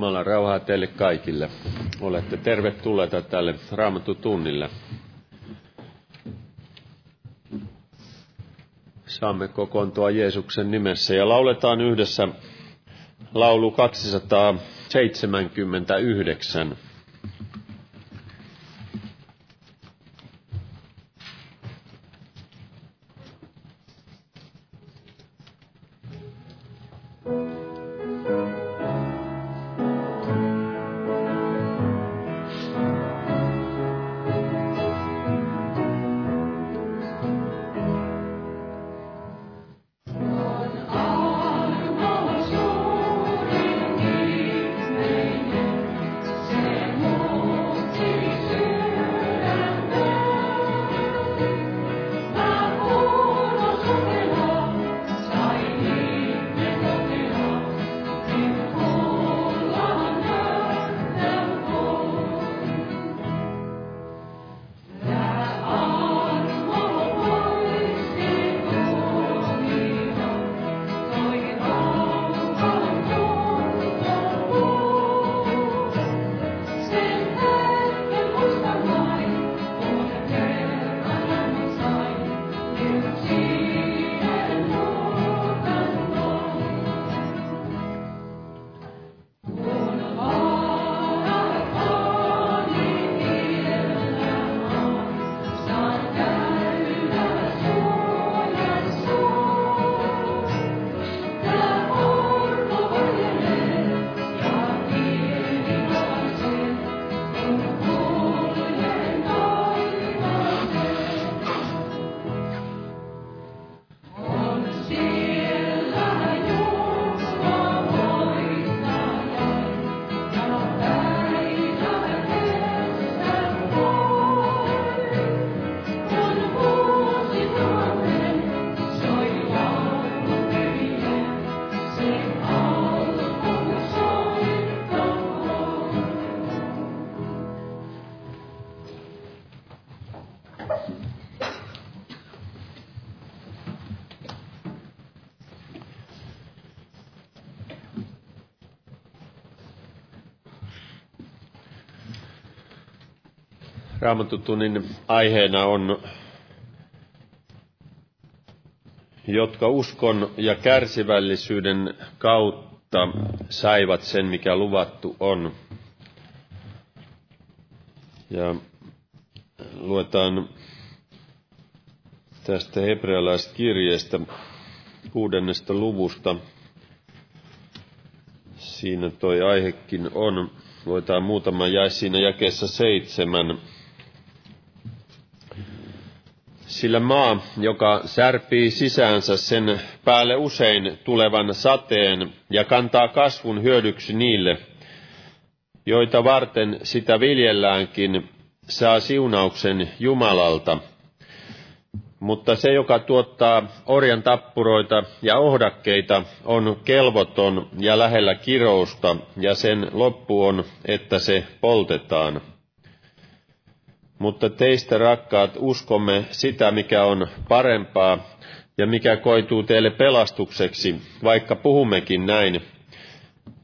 Jumalan rauhaa teille kaikille. Olette tervetulleita tälle Raamattu tunnille. Saamme kokoontua Jeesuksen nimessä ja lauletaan yhdessä laulu 279. Raamatutunnin aiheena on, jotka uskon ja kärsivällisyyden kautta saivat sen, mikä luvattu on. Ja luetaan tästä hebrealaiskirjeestä kuudennesta luvusta. Siinä toi aihekin on. Luetaan muutama jäi siinä jakeessa seitsemän. Sillä maa, joka särpii sisäänsä sen päälle usein tulevan sateen ja kantaa kasvun hyödyksi niille, joita varten sitä viljelläänkin, saa siunauksen Jumalalta. Mutta se, joka tuottaa orjan tappuroita ja ohdakkeita, on kelvoton ja lähellä kirousta, ja sen loppu on, että se poltetaan. Mutta teistä rakkaat uskomme sitä, mikä on parempaa ja mikä koituu teille pelastukseksi, vaikka puhummekin näin.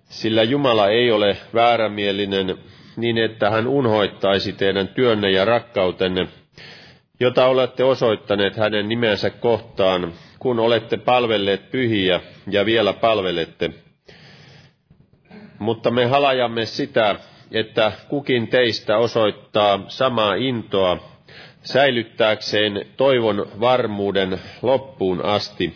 Sillä Jumala ei ole väärämielinen niin, että hän unhoittaisi teidän työnne ja rakkautenne, jota olette osoittaneet hänen nimensä kohtaan, kun olette palvelleet pyhiä ja vielä palvelette. Mutta me halajamme sitä, että kukin teistä osoittaa samaa intoa säilyttääkseen toivon varmuuden loppuun asti.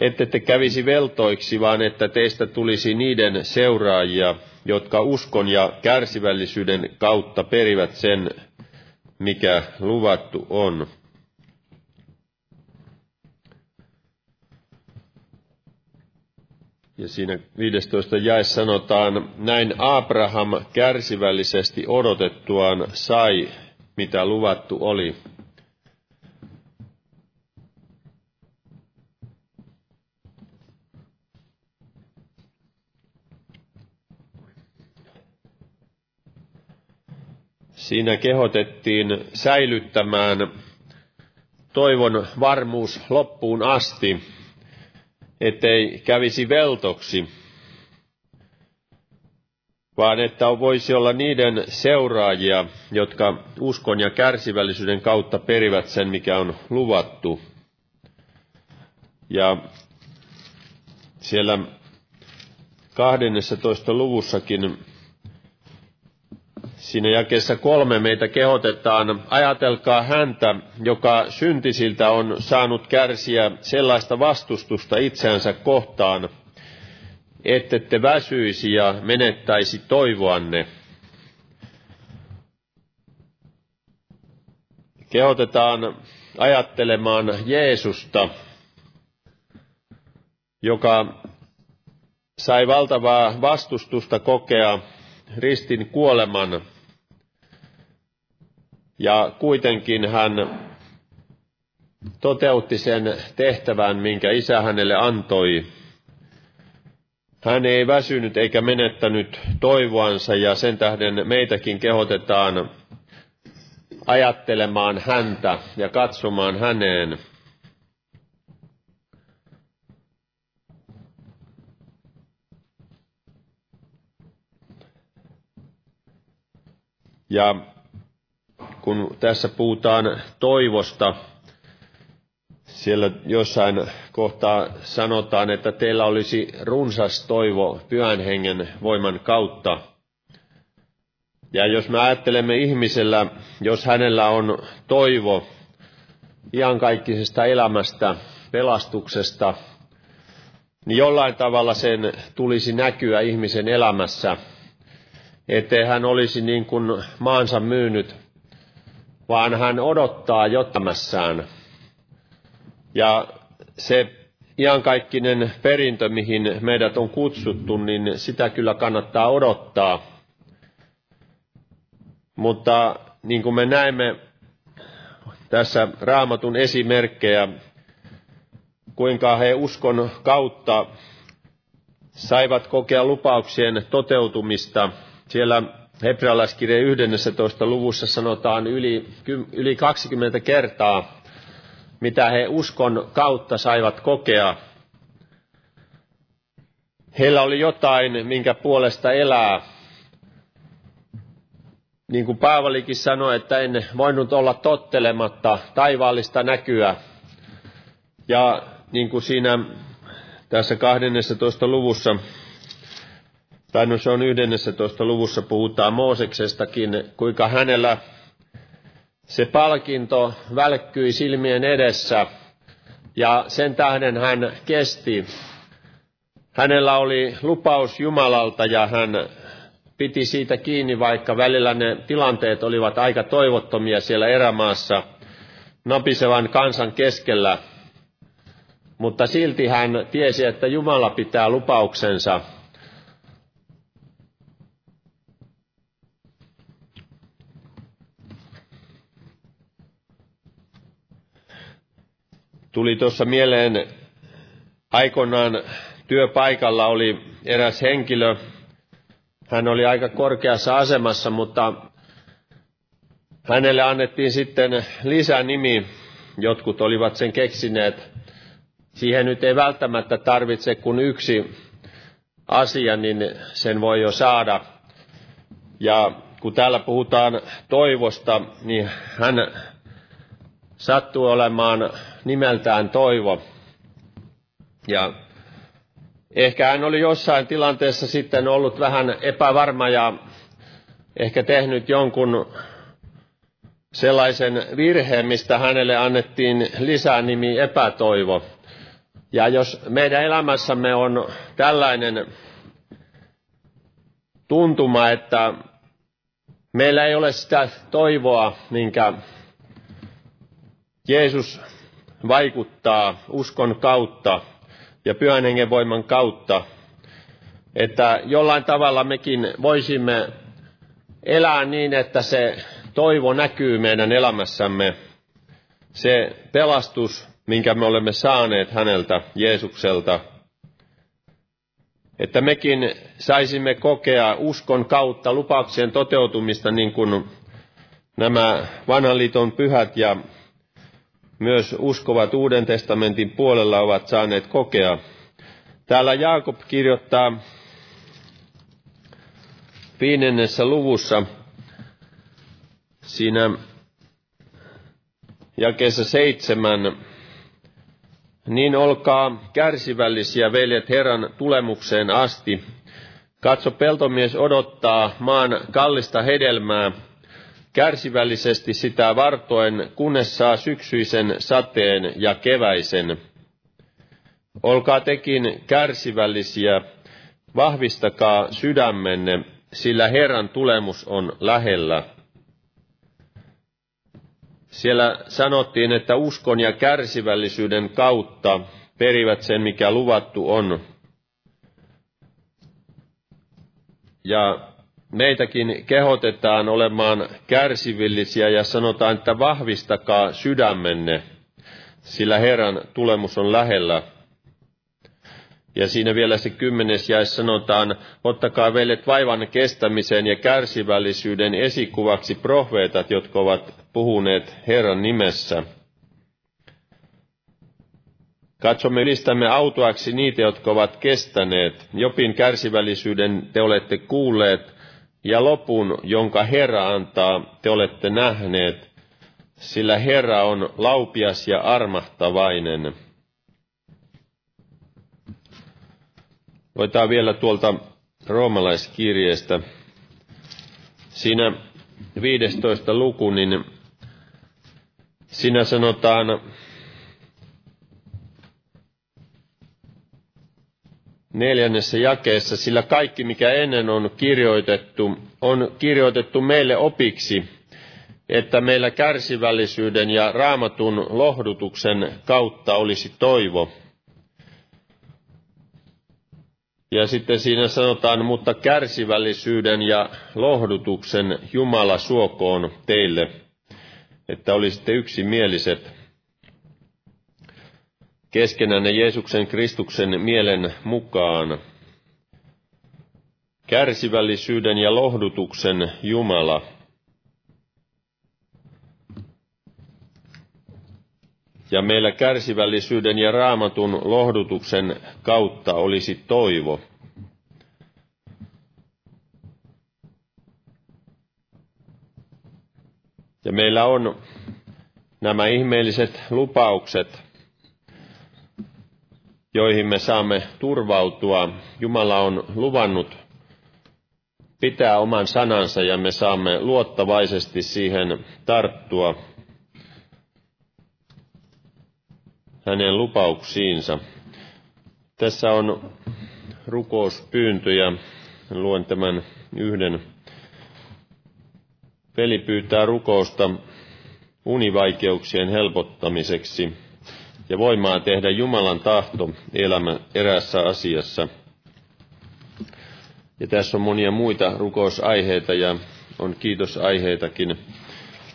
Ette te kävisi veltoiksi, vaan että teistä tulisi niiden seuraajia, jotka uskon ja kärsivällisyyden kautta perivät sen, mikä luvattu on. Ja siinä 15 jäi sanotaan, näin Abraham kärsivällisesti odotettuaan sai, mitä luvattu oli. Siinä kehotettiin säilyttämään toivon varmuus loppuun asti, ettei kävisi veltoksi, vaan että voisi olla niiden seuraajia, jotka uskon ja kärsivällisyyden kautta perivät sen, mikä on luvattu. Ja siellä 12. luvussakin Siinä jakeessa kolme meitä kehotetaan, ajatelkaa häntä, joka syntisiltä on saanut kärsiä sellaista vastustusta itseänsä kohtaan, ettette väsyisi ja menettäisi toivoanne. Kehotetaan ajattelemaan Jeesusta, joka sai valtavaa vastustusta kokea ristin kuoleman ja kuitenkin hän toteutti sen tehtävän, minkä isä hänelle antoi. Hän ei väsynyt eikä menettänyt toivoansa ja sen tähden meitäkin kehotetaan ajattelemaan häntä ja katsomaan häneen. Ja kun tässä puhutaan toivosta, siellä jossain kohtaa sanotaan, että teillä olisi runsas toivo pyhän hengen voiman kautta. Ja jos me ajattelemme ihmisellä, jos hänellä on toivo iankaikkisesta elämästä, pelastuksesta, niin jollain tavalla sen tulisi näkyä ihmisen elämässä, ettei hän olisi niin kuin maansa myynyt vaan hän odottaa jottamassaan. Ja se iankaikkinen perintö, mihin meidät on kutsuttu, niin sitä kyllä kannattaa odottaa. Mutta niin kuin me näemme tässä raamatun esimerkkejä, kuinka he uskon kautta saivat kokea lupauksien toteutumista. Siellä Hebrealaiskirjeen 11. luvussa sanotaan yli, yli 20 kertaa, mitä he uskon kautta saivat kokea. Heillä oli jotain, minkä puolesta elää. niin kuin Paavalikin sanoi, että en voinut olla tottelematta taivaallista näkyä. Ja niin kuin siinä tässä 12. luvussa, tai no se on 11. luvussa, puhutaan Mooseksestakin, kuinka hänellä se palkinto välkkyi silmien edessä, ja sen tähden hän kesti. Hänellä oli lupaus Jumalalta ja hän piti siitä kiinni, vaikka välillä ne tilanteet olivat aika toivottomia siellä erämaassa napisevan kansan keskellä. Mutta silti hän tiesi, että Jumala pitää lupauksensa. Tuli tuossa mieleen, aikoinaan työpaikalla oli eräs henkilö, hän oli aika korkeassa asemassa, mutta hänelle annettiin sitten lisänimi. Jotkut olivat sen keksineet. Siihen nyt ei välttämättä tarvitse kuin yksi asia, niin sen voi jo saada. Ja kun täällä puhutaan toivosta, niin hän sattuu olemaan nimeltään Toivo. Ja Ehkä hän oli jossain tilanteessa sitten ollut vähän epävarma ja ehkä tehnyt jonkun sellaisen virheen, mistä hänelle annettiin lisää nimi epätoivo. Ja jos meidän elämässämme on tällainen tuntuma, että meillä ei ole sitä toivoa, minkä Jeesus vaikuttaa uskon kautta ja pyhän hengen voiman kautta, että jollain tavalla mekin voisimme elää niin, että se toivo näkyy meidän elämässämme, se pelastus, minkä me olemme saaneet häneltä, Jeesukselta, että mekin saisimme kokea uskon kautta lupauksien toteutumista niin kuin nämä vanhan liiton pyhät ja myös uskovat Uuden testamentin puolella ovat saaneet kokea. Täällä Jaakob kirjoittaa viidennessä luvussa siinä jakeessa seitsemän, niin olkaa kärsivällisiä, veljet, Herran tulemukseen asti. Katso, peltomies odottaa maan kallista hedelmää, kärsivällisesti sitä vartoen, kunnes saa syksyisen sateen ja keväisen. Olkaa tekin kärsivällisiä, vahvistakaa sydämenne, sillä Herran tulemus on lähellä. Siellä sanottiin, että uskon ja kärsivällisyyden kautta perivät sen, mikä luvattu on. Ja meitäkin kehotetaan olemaan kärsivillisiä ja sanotaan, että vahvistakaa sydämenne, sillä Herran tulemus on lähellä. Ja siinä vielä se kymmenes jäi sanotaan, ottakaa veljet vaivan kestämiseen ja kärsivällisyyden esikuvaksi profeetat, jotka ovat puhuneet Herran nimessä. Katsomme ylistämme autoaksi niitä, jotka ovat kestäneet. Jopin kärsivällisyyden te olette kuulleet, ja lopun, jonka Herra antaa, te olette nähneet, sillä Herra on laupias ja armahtavainen. Voitaan vielä tuolta roomalaiskirjeestä. Siinä 15 luku, niin siinä sanotaan neljännessä jakeessa, sillä kaikki mikä ennen on kirjoitettu, on kirjoitettu meille opiksi, että meillä kärsivällisyyden ja raamatun lohdutuksen kautta olisi toivo. Ja sitten siinä sanotaan, mutta kärsivällisyyden ja lohdutuksen Jumala suokoon teille, että olisitte yksimieliset keskenänne Jeesuksen Kristuksen mielen mukaan. Kärsivällisyyden ja lohdutuksen Jumala. Ja meillä kärsivällisyyden ja raamatun lohdutuksen kautta olisi toivo. Ja meillä on nämä ihmeelliset lupaukset, joihin me saamme turvautua. Jumala on luvannut pitää oman sanansa ja me saamme luottavaisesti siihen tarttua hänen lupauksiinsa. Tässä on rukouspyyntö ja luen tämän yhden. Veli pyytää rukousta univaikeuksien helpottamiseksi ja voimaa tehdä Jumalan tahto elämä erässä asiassa. Ja tässä on monia muita rukousaiheita ja on kiitosaiheitakin.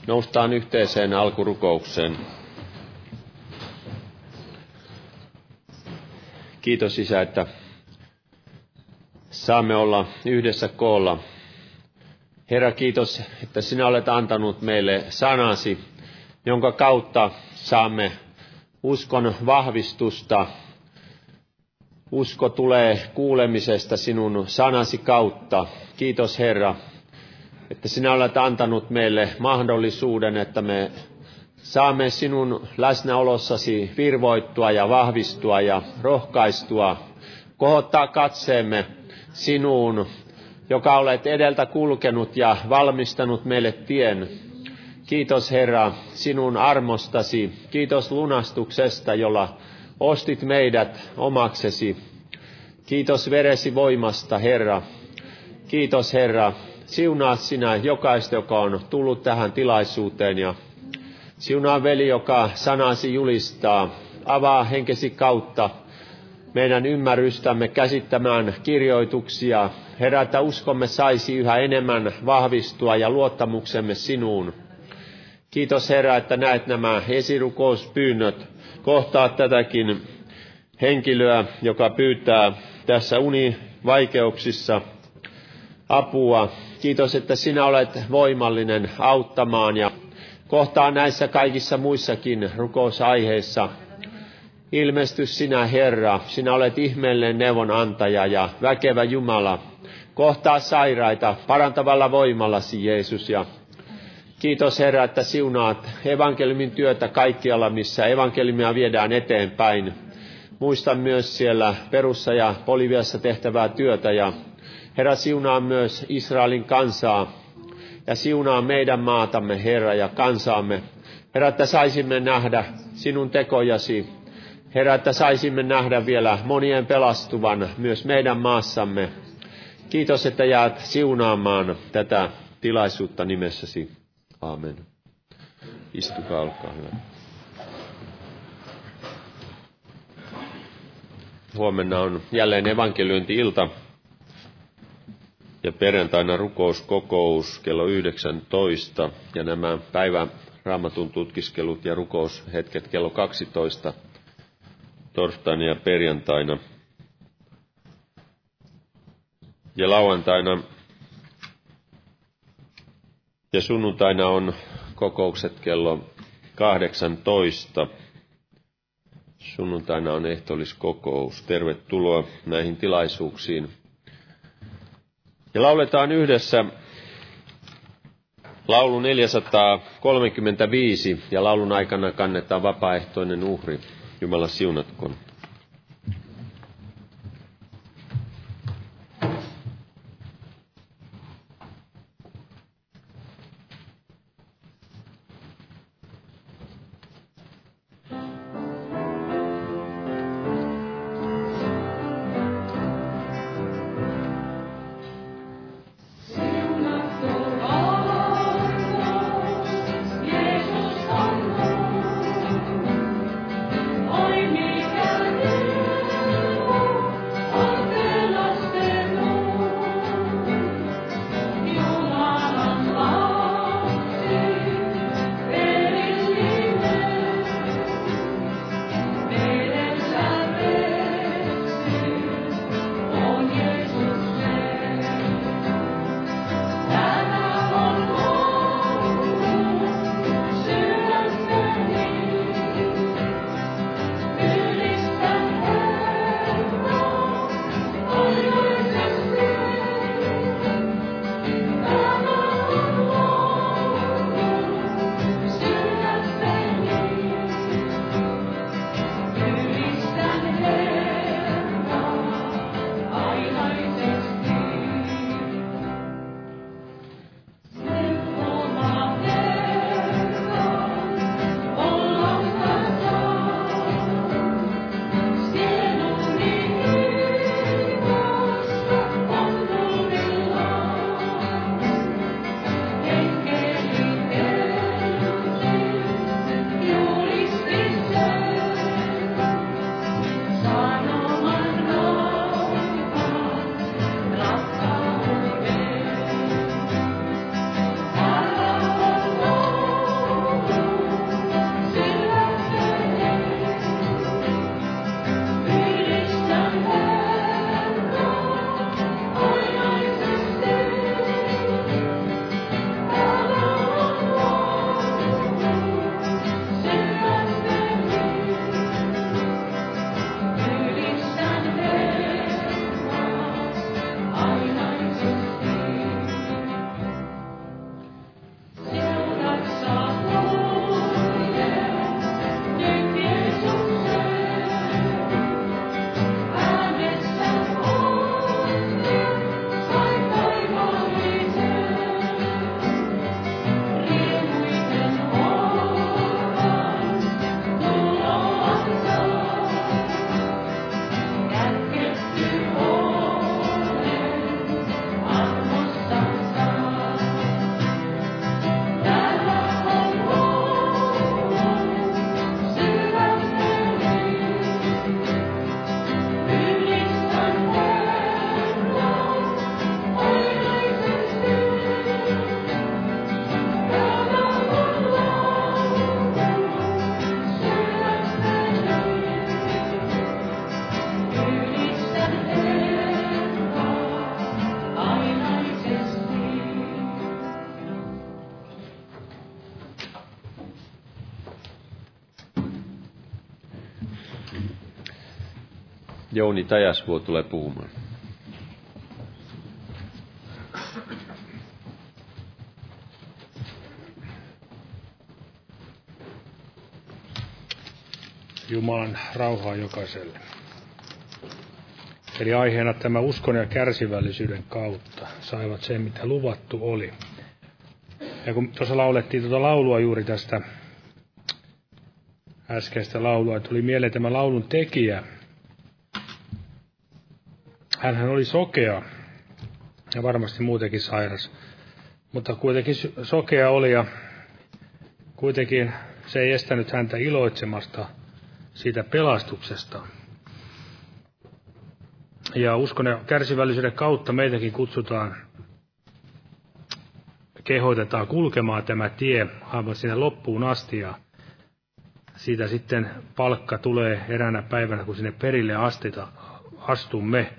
Noustaan yhteiseen alkurukoukseen. Kiitos Isä, että saamme olla yhdessä koolla. Herra, kiitos, että sinä olet antanut meille sanasi, jonka kautta saamme uskon vahvistusta. Usko tulee kuulemisesta sinun sanasi kautta. Kiitos Herra, että sinä olet antanut meille mahdollisuuden, että me saamme sinun läsnäolossasi virvoittua ja vahvistua ja rohkaistua, kohottaa katseemme sinuun, joka olet edeltä kulkenut ja valmistanut meille tien. Kiitos Herra sinun armostasi, kiitos lunastuksesta, jolla ostit meidät omaksesi. Kiitos veresi voimasta, Herra. Kiitos Herra, siunaa sinä jokaista, joka on tullut tähän tilaisuuteen ja Siunaa veli, joka sanasi julistaa, avaa henkesi kautta meidän ymmärrystämme käsittämään kirjoituksia. Herätä uskomme saisi yhä enemmän vahvistua ja luottamuksemme sinuun. Kiitos Herra, että näet nämä esirukouspyynnöt. Kohtaa tätäkin henkilöä, joka pyytää tässä univaikeuksissa apua. Kiitos, että sinä olet voimallinen auttamaan ja kohtaa näissä kaikissa muissakin rukousaiheissa. Ilmestys sinä, Herra, sinä olet ihmeellinen neuvonantaja ja väkevä Jumala. Kohtaa sairaita parantavalla voimallasi, Jeesus, ja Kiitos Herra, että siunaat evankeliumin työtä kaikkialla, missä evankeliumia viedään eteenpäin. Muistan myös siellä Perussa ja Poliviassa tehtävää työtä ja Herra siunaa myös Israelin kansaa, ja siunaa meidän maatamme, Herra, ja kansaamme. Herra, että saisimme nähdä sinun tekojasi. Herra, että saisimme nähdä vielä monien pelastuvan myös meidän maassamme. Kiitos, että jäät siunaamaan tätä tilaisuutta nimessäsi. Amen. Istukaa, olkaa hyvä. Huomenna on jälleen evankeliointi-ilta ja perjantaina rukouskokous kello 19 ja nämä päivän raamatun tutkiskelut ja rukoushetket kello 12 torstaina ja perjantaina. Ja lauantaina ja sunnuntaina on kokoukset kello 18. Sunnuntaina on ehtoolliskokous. Tervetuloa näihin tilaisuuksiin. Ja lauletaan yhdessä laulu 435 ja laulun aikana kannetaan vapaaehtoinen uhri. Jumala siunatkoon. Jouni Tajasvuo tulee puhumaan. Jumalan rauhaa jokaiselle. Eli aiheena tämä uskon ja kärsivällisyyden kautta saivat sen, mitä luvattu oli. Ja kun tuossa laulettiin tuota laulua juuri tästä äskeistä laulua, tuli mieleen tämä laulun tekijä. Hänhän oli sokea ja varmasti muutenkin sairas. Mutta kuitenkin sokea oli ja kuitenkin se ei estänyt häntä iloitsemasta siitä pelastuksesta. Ja uskon ja kärsivällisyyden kautta meitäkin kutsutaan, kehoitetaan kulkemaan tämä tie aivan sinne loppuun asti ja siitä sitten palkka tulee eräänä päivänä, kun sinne perille astita, astumme.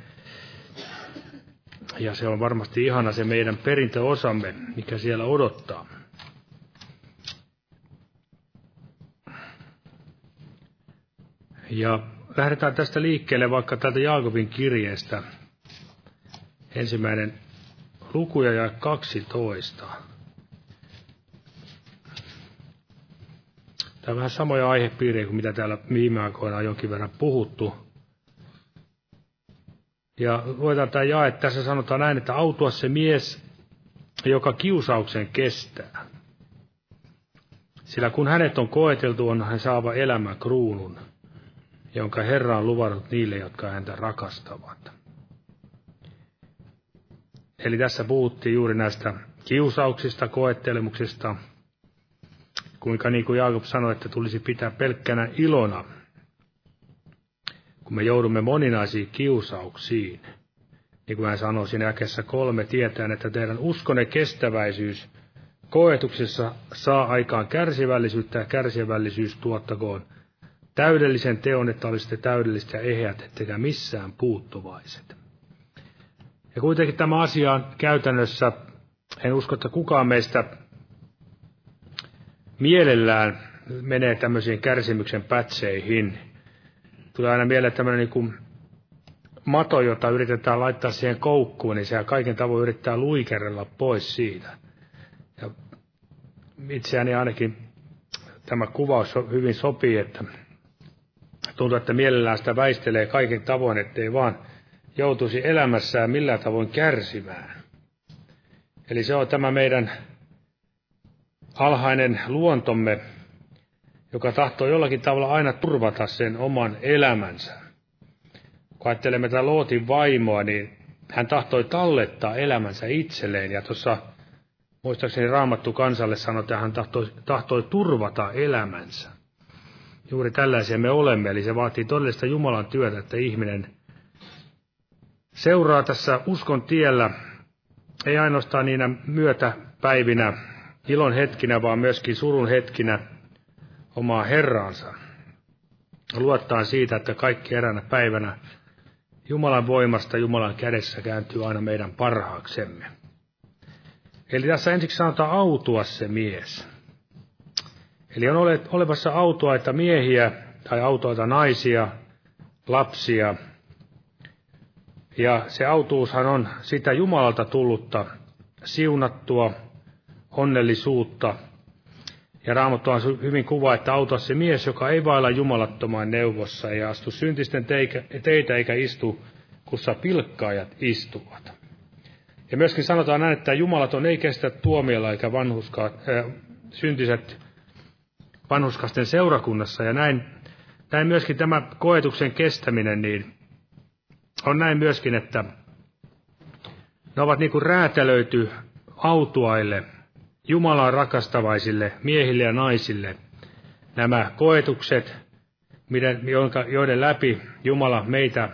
Ja se on varmasti ihana se meidän perintöosamme, mikä siellä odottaa. Ja lähdetään tästä liikkeelle vaikka täältä Jaakobin kirjeestä. Ensimmäinen lukuja ja 12. Tämä on vähän samoja aihepiirejä kuin mitä täällä viime aikoina on jonkin verran puhuttu. Ja luetaan tämä jae, tässä sanotaan näin, että autua se mies, joka kiusauksen kestää. Sillä kun hänet on koeteltu, on hän saava elämä kruunun jonka Herra on luvannut niille, jotka häntä rakastavat. Eli tässä puhuttiin juuri näistä kiusauksista, koettelemuksista, kuinka niin kuin Jaakob sanoi, että tulisi pitää pelkkänä ilona, kun me joudumme moninaisiin kiusauksiin. Niin kuin hän sanoi siinä jakessa kolme, tietään, että teidän uskonne kestäväisyys koetuksessa saa aikaan kärsivällisyyttä ja kärsivällisyys tuottakoon täydellisen teon, että olisitte täydellistä ja eheät, ettekä missään puuttuvaiset. Ja kuitenkin tämä asia on käytännössä, en usko, että kukaan meistä mielellään menee tämmöisiin kärsimyksen pätseihin. Tulee aina mieleen tämmöinen niin kuin mato, jota yritetään laittaa siihen koukkuun, niin sehän kaiken tavoin yrittää luikerella pois siitä. Ja itseäni ainakin tämä kuvaus hyvin sopii, että Tuntuu, että mielellään sitä väistelee kaiken tavoin, ettei vaan joutuisi elämässään millään tavoin kärsimään. Eli se on tämä meidän alhainen luontomme, joka tahtoo jollakin tavalla aina turvata sen oman elämänsä. Kun ajattelemme tätä Lootin vaimoa, niin hän tahtoi tallettaa elämänsä itselleen. Ja tuossa muistaakseni Raamattu kansalle sanoi, että hän tahtoi, tahtoi turvata elämänsä. Juuri tällaisia me olemme, eli se vaatii todellista Jumalan työtä, että ihminen seuraa tässä uskon tiellä, ei ainoastaan niinä myötäpäivinä, ilon hetkinä, vaan myöskin surun hetkinä omaa Herraansa. Luottaa siitä, että kaikki eränä päivänä Jumalan voimasta, Jumalan kädessä kääntyy aina meidän parhaaksemme. Eli tässä ensiksi sanotaan autua se mies. Eli on ole, olevassa autoaita miehiä tai autoita naisia, lapsia. Ja se autuushan on sitä Jumalalta tullutta siunattua onnellisuutta. Ja Raamattu on hyvin kuva, että auta se mies, joka ei vailla jumalattomaan neuvossa, ja astu syntisten teitä eikä istu, kussa pilkkaajat istuvat. Ja myöskin sanotaan näin, että jumalaton ei kestä tuomiolla eikä vanhuska, äh, syntiset vanhuskasten seurakunnassa. Ja näin, näin myöskin tämä koetuksen kestäminen, niin on näin myöskin, että ne ovat niin kuin räätälöity autuaille, Jumalaa rakastavaisille miehille ja naisille. Nämä koetukset, joiden läpi Jumala meitä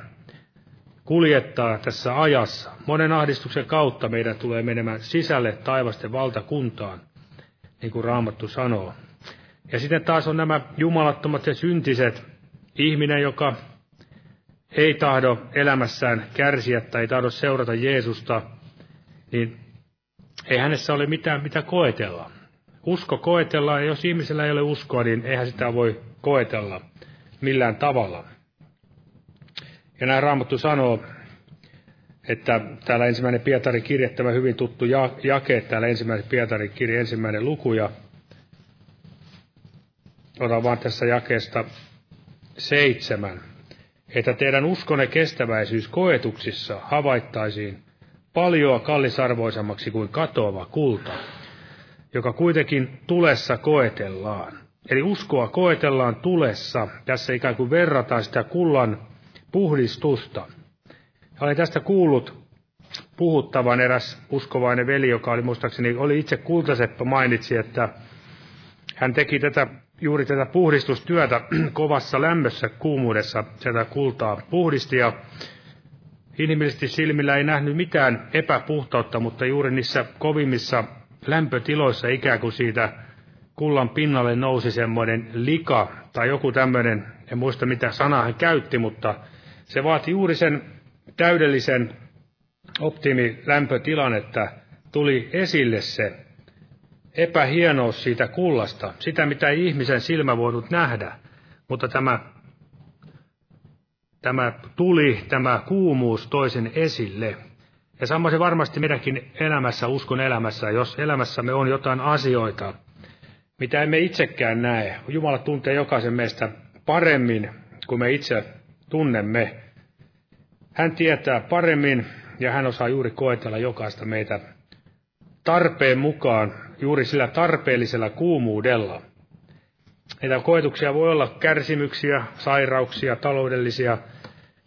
kuljettaa tässä ajassa. Monen ahdistuksen kautta meidän tulee menemään sisälle taivasten valtakuntaan, niin kuin Raamattu sanoo. Ja sitten taas on nämä jumalattomat ja syntiset, ihminen, joka ei tahdo elämässään kärsiä tai ei tahdo seurata Jeesusta, niin ei hänessä ole mitään, mitä koetella. Usko koetellaan, ja jos ihmisellä ei ole uskoa, niin eihän sitä voi koetella millään tavalla. Ja näin Raamattu sanoo, että täällä ensimmäinen Pietarin kirje, tämä hyvin tuttu jake, täällä ensimmäinen Pietarin kirje, ensimmäinen luku, ja otan vaan tässä jakeesta seitsemän, että teidän uskonne kestäväisyys koetuksissa havaittaisiin paljoa kallisarvoisemmaksi kuin katoava kulta, joka kuitenkin tulessa koetellaan. Eli uskoa koetellaan tulessa. Tässä ikään kuin verrataan sitä kullan puhdistusta. Olen tästä kuullut puhuttavan eräs uskovainen veli, joka oli muistaakseni, oli itse kultaseppä, mainitsi, että hän teki tätä, juuri tätä puhdistustyötä kovassa lämmössä, kuumuudessa, tätä kultaa puhdisti ja inhimillisesti silmillä ei nähnyt mitään epäpuhtautta, mutta juuri niissä kovimmissa lämpötiloissa ikään kuin siitä kullan pinnalle nousi semmoinen lika tai joku tämmöinen, en muista mitä sanaa hän käytti, mutta se vaati juuri sen täydellisen optimilämpötilan, että tuli esille se epähienous siitä kullasta, sitä mitä ei ihmisen silmä voinut nähdä, mutta tämä, tämä tuli, tämä kuumuus toisen esille. Ja sama se varmasti meidänkin elämässä, uskon elämässä, jos elämässämme on jotain asioita, mitä emme itsekään näe. Jumala tuntee jokaisen meistä paremmin kuin me itse tunnemme. Hän tietää paremmin ja hän osaa juuri koetella jokaista meitä tarpeen mukaan, juuri sillä tarpeellisella kuumuudella. Näitä koetuksia voi olla kärsimyksiä, sairauksia, taloudellisia,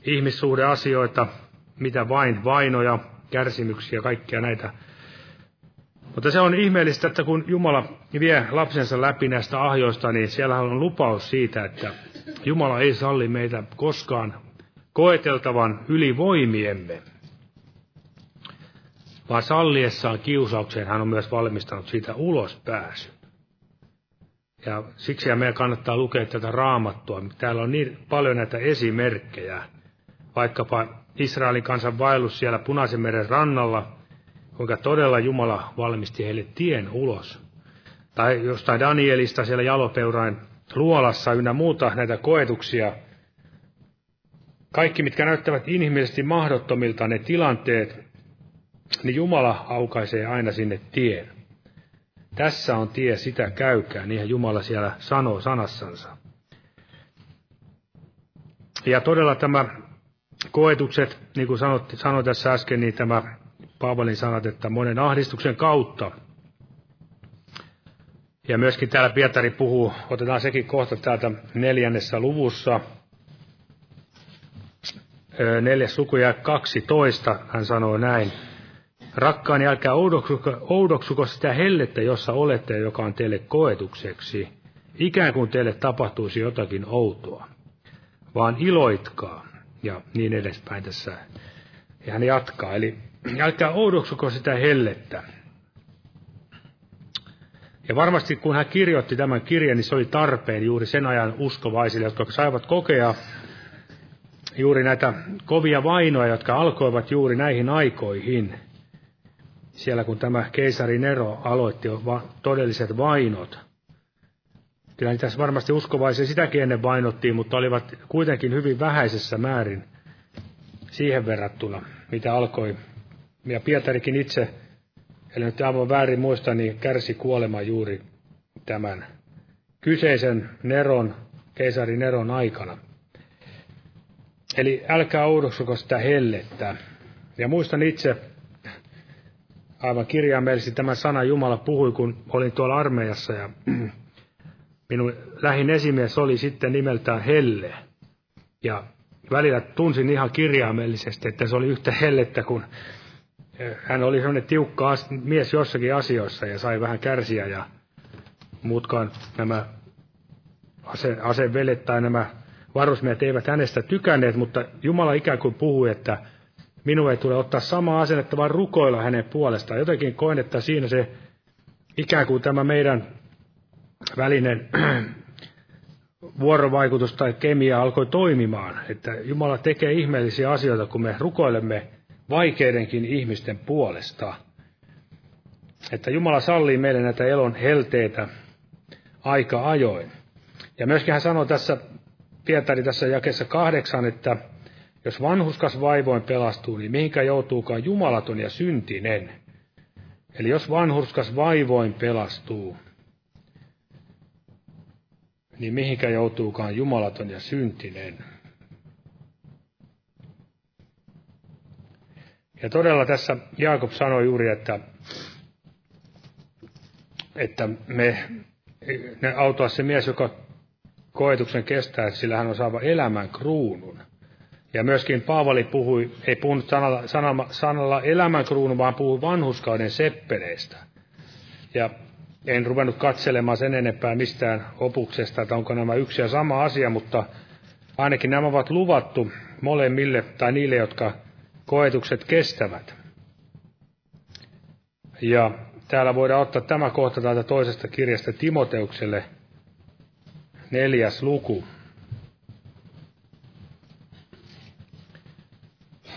ihmissuhdeasioita, mitä vain, vainoja, kärsimyksiä, kaikkia näitä. Mutta se on ihmeellistä, että kun Jumala vie lapsensa läpi näistä ahjoista, niin siellä on lupaus siitä, että Jumala ei salli meitä koskaan koeteltavan yli voimiemme, vaan salliessaan kiusaukseen hän on myös valmistanut siitä ulospääsyn. Ja siksi meidän kannattaa lukea tätä raamattua. Täällä on niin paljon näitä esimerkkejä, vaikkapa Israelin kansan vaellus siellä Punaisen meren rannalla, kuinka todella Jumala valmisti heille tien ulos. Tai jostain Danielista siellä jalopeurain luolassa ynnä muuta näitä koetuksia. Kaikki, mitkä näyttävät inhimillisesti mahdottomilta ne tilanteet, niin Jumala aukaisee aina sinne tien. Tässä on tie, sitä käykää, niin Jumala siellä sanoo sanassansa. Ja todella tämä koetukset, niin kuin sanoit, sanoin tässä äsken, niin tämä Paavalin sanat, että monen ahdistuksen kautta. Ja myöskin täällä Pietari puhuu, otetaan sekin kohta täältä neljännessä luvussa, neljäs luku ja 12, hän sanoo näin. Rakkaani, älkää oudoksuko, oudoksuko sitä hellettä, jossa olette, joka on teille koetukseksi, ikään kuin teille tapahtuisi jotakin outoa, vaan iloitkaa ja niin edespäin tässä. Ja hän jatkaa, eli älkää oudoksuko sitä hellettä. Ja varmasti kun hän kirjoitti tämän kirjan, niin se oli tarpeen juuri sen ajan uskovaisille, jotka saivat kokea juuri näitä kovia vainoja, jotka alkoivat juuri näihin aikoihin. Siellä kun tämä keisari Nero aloitti todelliset vainot. Kyllä tässä varmasti uskovaisia sitäkin ennen vainottiin, mutta olivat kuitenkin hyvin vähäisessä määrin siihen verrattuna, mitä alkoi ja Pietarikin itse, eli nyt aivan väärin muista, niin kärsi kuolema juuri tämän kyseisen Neron, keisari Neron aikana. Eli älkää oudoksuko sitä hellettä. Ja muistan itse, aivan kirjaimellisesti tämä sana Jumala puhui, kun olin tuolla armeijassa ja minun lähin esimies oli sitten nimeltään Helle. Ja välillä tunsin ihan kirjaimellisesti, että se oli yhtä hellettä kuin hän oli sellainen tiukka mies jossakin asioissa ja sai vähän kärsiä ja muutkaan nämä ase, asevelet tai nämä varusmiehet eivät hänestä tykänneet, mutta Jumala ikään kuin puhui, että minun ei tule ottaa samaa asennetta, vaan rukoilla hänen puolestaan. Jotenkin koen, että siinä se ikään kuin tämä meidän välinen vuorovaikutus tai kemia alkoi toimimaan. Että Jumala tekee ihmeellisiä asioita, kun me rukoilemme vaikeidenkin ihmisten puolesta. Että Jumala sallii meille näitä elon helteitä aika ajoin. Ja myöskin hän sanoi tässä, Pietari tässä jakessa kahdeksan, että Jos vanhuskas vaivoin pelastuu, niin mihinkä joutuukaan jumalaton ja syntinen? Eli jos vanhurskas vaivoin pelastuu, niin mihinkä joutuukaan jumalaton ja syntinen? Ja todella tässä Jaakob sanoi juuri, että, että me, ne autoa se mies, joka koetuksen kestää, sillä hän on saava elämän kruunun. Ja myöskin Paavali puhui, ei puhunut sanalla, sanalla, sanalla elämänkruunu, vaan puhui vanhuskauden seppeleistä. Ja en ruvennut katselemaan sen enempää mistään opuksesta, että onko nämä yksi ja sama asia, mutta ainakin nämä ovat luvattu molemmille tai niille, jotka koetukset kestävät. Ja täällä voidaan ottaa tämä kohta täältä toisesta kirjasta Timoteukselle, neljäs luku.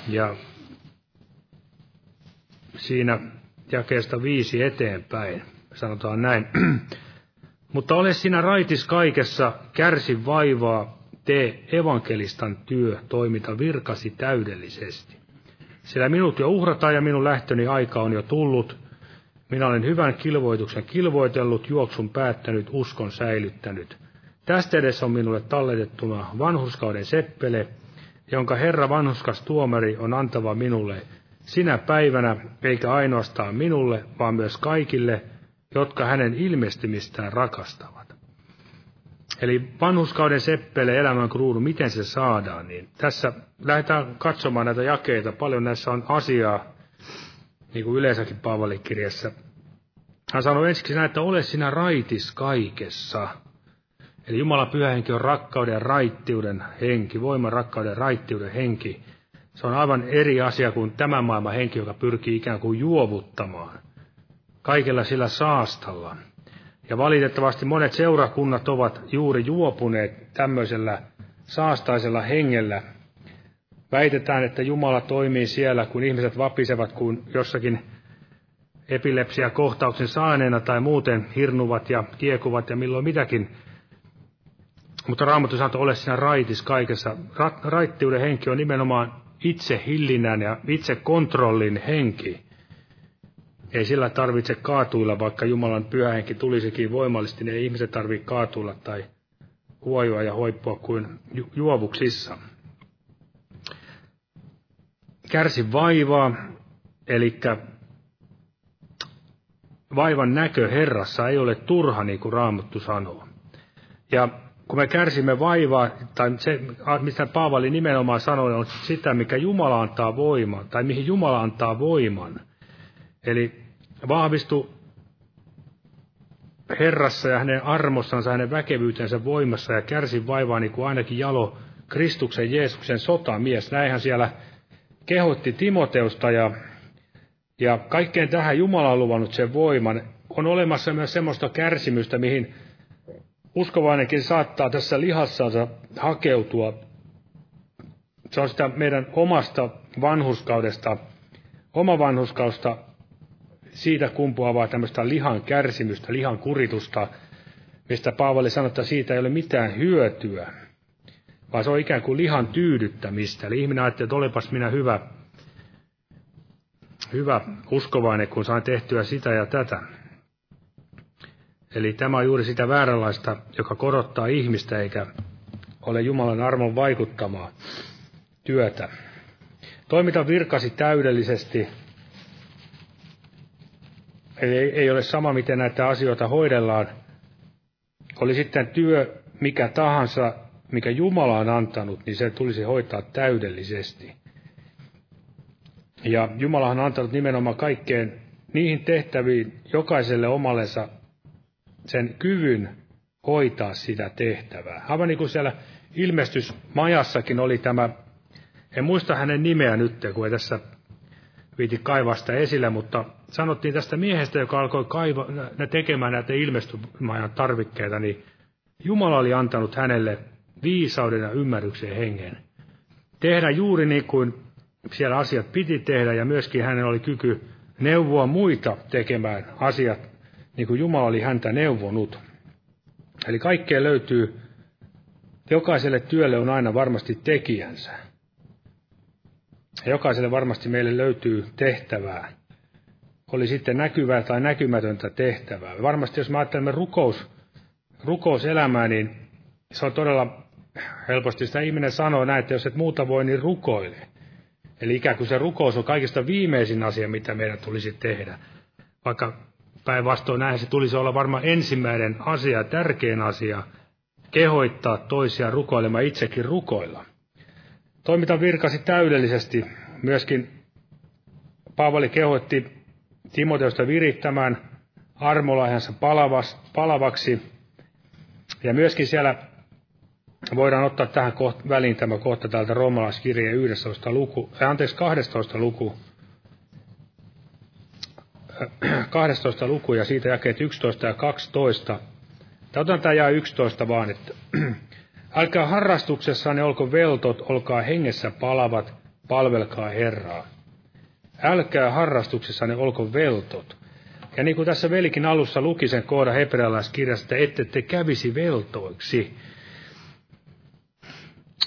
Ja siinä jakeesta viisi eteenpäin sanotaan näin. Mutta ole sinä raitis kaikessa, kärsi vaivaa, tee evankelistan työ, toimita virkasi täydellisesti. Sillä minut jo uhrataan ja minun lähtöni aika on jo tullut. Minä olen hyvän kilvoituksen kilvoitellut, juoksun päättänyt, uskon säilyttänyt. Tästä edessä on minulle talletettuna vanhuskauden seppele, jonka Herra vanhuskas tuomari on antava minulle sinä päivänä, eikä ainoastaan minulle, vaan myös kaikille, jotka hänen ilmestymistään rakastavat. Eli vanhuskauden seppele, elämän kruunu, miten se saadaan, niin tässä lähdetään katsomaan näitä jakeita. Paljon näissä on asiaa, niin kuin yleensäkin Paavalin kirjassa. Hän sanoi ensiksi näin, että ole sinä raitis kaikessa. Eli Jumala pyhähenki on rakkauden ja raittiuden henki, voiman rakkauden ja raittiuden henki. Se on aivan eri asia kuin tämän maailman henki, joka pyrkii ikään kuin juovuttamaan kaikella sillä saastalla. Ja valitettavasti monet seurakunnat ovat juuri juopuneet tämmöisellä saastaisella hengellä. Väitetään, että Jumala toimii siellä, kun ihmiset vapisevat kuin jossakin epilepsia kohtauksen saaneena tai muuten hirnuvat ja kiekuvat ja milloin mitäkin mutta Raamattu sanoo, ole siinä raitis kaikessa. Ra- raittiuden henki on nimenomaan itse hillinnän ja itse kontrollin henki. Ei sillä tarvitse kaatuilla, vaikka Jumalan pyhä henki tulisikin voimallisesti, niin ei ihmiset tarvitse kaatuilla tai huojua ja hoippua kuin ju- juovuksissa. Kärsi vaivaa, eli vaivan näkö Herrassa ei ole turha, niin kuin Raamattu sanoo. Ja kun me kärsimme vaivaa, tai se, mistä Paavali nimenomaan sanoi, on sitä, mikä Jumala antaa voiman, tai mihin Jumala antaa voiman. Eli vahvistu Herrassa ja hänen armossansa, hänen väkevyytensä voimassa ja kärsi vaivaa niin kuin ainakin jalo Kristuksen Jeesuksen sotamies. Näinhän siellä kehotti Timoteusta ja, ja kaikkeen tähän Jumala on luvannut sen voiman. On olemassa myös semmoista kärsimystä, mihin uskovainenkin saattaa tässä lihassansa hakeutua. Se on sitä meidän omasta vanhuskaudesta, oma vanhuskausta, siitä kumpuavaa tämmöistä lihan kärsimystä, lihan kuritusta, mistä Paavali sanoi, että siitä ei ole mitään hyötyä, vaan se on ikään kuin lihan tyydyttämistä. Eli ihminen ajattelee, että olepas minä hyvä, hyvä uskovainen, kun saan tehtyä sitä ja tätä. Eli tämä on juuri sitä vääränlaista, joka korottaa ihmistä eikä ole Jumalan armon vaikuttamaa työtä. Toimita virkasi täydellisesti. Eli ei ole sama, miten näitä asioita hoidellaan. Oli sitten työ mikä tahansa, mikä Jumala on antanut, niin se tulisi hoitaa täydellisesti. Ja Jumala on antanut nimenomaan kaikkeen niihin tehtäviin jokaiselle omallensa sen kyvyn hoitaa sitä tehtävää. Aivan niin kuin siellä ilmestysmajassakin oli tämä, en muista hänen nimeä nyt, kun ei tässä viiti kaivaa sitä esille, mutta sanottiin tästä miehestä, joka alkoi kaiva, tekemään näitä ilmestymajan tarvikkeita, niin Jumala oli antanut hänelle viisauden ja ymmärryksen hengen. Tehdä juuri niin kuin siellä asiat piti tehdä, ja myöskin hänellä oli kyky neuvoa muita tekemään asiat niin kuin Jumala oli häntä neuvonut. Eli kaikkea löytyy, jokaiselle työlle on aina varmasti tekijänsä. Ja jokaiselle varmasti meille löytyy tehtävää. Oli sitten näkyvää tai näkymätöntä tehtävää. Varmasti jos me ajattelemme rukous, rukouselämää, niin se on todella helposti sitä ihminen sanoo näin, että jos et muuta voi, niin rukoile. Eli ikään kuin se rukous on kaikista viimeisin asia, mitä meidän tulisi tehdä. Vaikka päinvastoin näin se tulisi olla varmaan ensimmäinen asia, tärkein asia, kehoittaa toisia rukoilemaan itsekin rukoilla. Toiminta virkasi täydellisesti. Myöskin Paavali kehoitti Timoteusta virittämään armolahjansa palavaksi. Ja myöskin siellä voidaan ottaa tähän koht, väliin tämä kohta täältä roomalaiskirjeen 11. luku, äh, anteeksi 12. luku, 12 luku ja siitä jakeet 11 ja 12. Otetaan tämä jää 11 vaan, että älkää harrastuksessanne olko veltot, olkaa hengessä palavat, palvelkaa Herraa. Älkää harrastuksessanne olko veltot. Ja niin kuin tässä velikin alussa luki sen kohdan hebrealaiskirjasta, ette te kävisi veltoiksi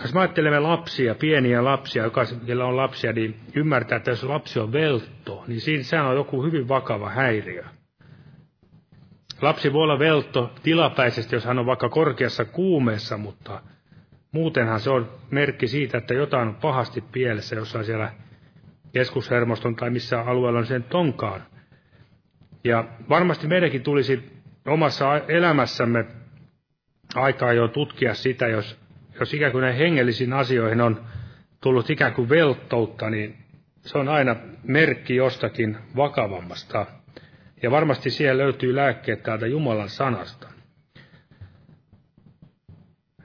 jos me ajattelemme lapsia, pieniä lapsia, jokaisella on lapsia, niin ymmärtää, että jos lapsi on veltto, niin siinä sehän on joku hyvin vakava häiriö. Lapsi voi olla veltto tilapäisesti, jos hän on vaikka korkeassa kuumeessa, mutta muutenhan se on merkki siitä, että jotain on pahasti pielessä jossain siellä keskushermoston tai missä alueella on sen tonkaan. Ja varmasti meidänkin tulisi omassa elämässämme aikaa jo tutkia sitä, jos jos ikään kuin näihin hengellisiin asioihin on tullut ikään kuin velttoutta, niin se on aina merkki jostakin vakavammasta. Ja varmasti siellä löytyy lääkkeet täältä Jumalan sanasta.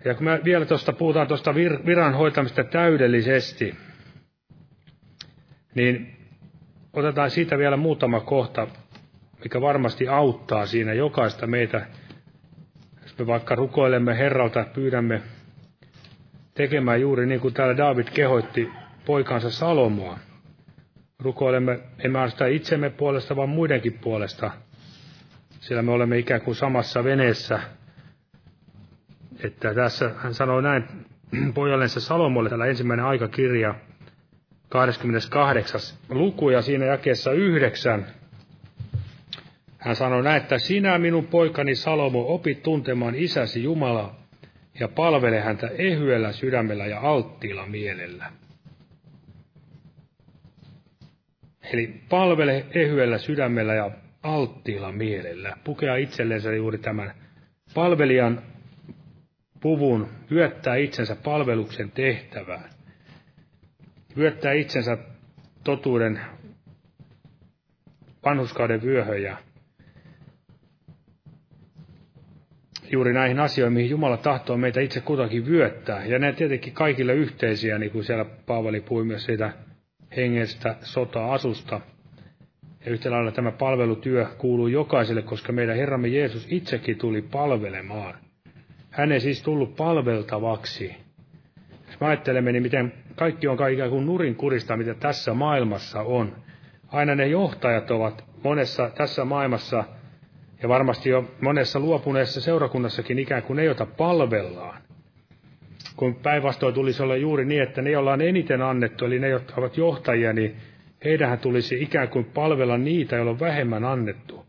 Ja kun me vielä tuosta puhutaan tuosta vir, viran hoitamista täydellisesti, niin otetaan siitä vielä muutama kohta, mikä varmasti auttaa siinä jokaista meitä. Jos me vaikka rukoilemme Herralta, pyydämme tekemään juuri niin kuin täällä David kehoitti poikansa Salomoa. Rukoilemme emme ainoastaan itsemme puolesta, vaan muidenkin puolesta, sillä me olemme ikään kuin samassa veneessä. Että tässä hän sanoi näin pojallensa Salomolle, täällä ensimmäinen aikakirja, 28. luku ja siinä jakeessa yhdeksän. Hän sanoi näin, että sinä minun poikani Salomo opit tuntemaan isäsi Jumalaa ja palvele häntä ehyellä sydämellä ja alttiilla mielellä. Eli palvele ehyellä sydämellä ja alttiilla mielellä. Pukea itsellensä juuri tämän palvelijan puvun, yöttää itsensä palveluksen tehtävään. Yöttää itsensä totuuden vanhuskauden vyöhön ja juuri näihin asioihin, mihin Jumala tahtoo meitä itse kutakin vyöttää. Ja ne tietenkin kaikille yhteisiä, niin kuin siellä Paavali puhui myös siitä hengestä sota-asusta. Ja yhtä lailla tämä palvelutyö kuuluu jokaiselle, koska meidän Herramme Jeesus itsekin tuli palvelemaan. Hän ei siis tullut palveltavaksi. Jos me ajattelemme, niin miten kaikki on ikään kuin nurin kurista, mitä tässä maailmassa on. Aina ne johtajat ovat monessa tässä maailmassa – ja varmasti jo monessa luopuneessa seurakunnassakin ikään kuin ne, joita palvellaan. Kun päinvastoin tulisi olla juuri niin, että ne, joilla on eniten annettu, eli ne, jotka ovat johtajia, niin heidähän tulisi ikään kuin palvella niitä, joilla on vähemmän annettu.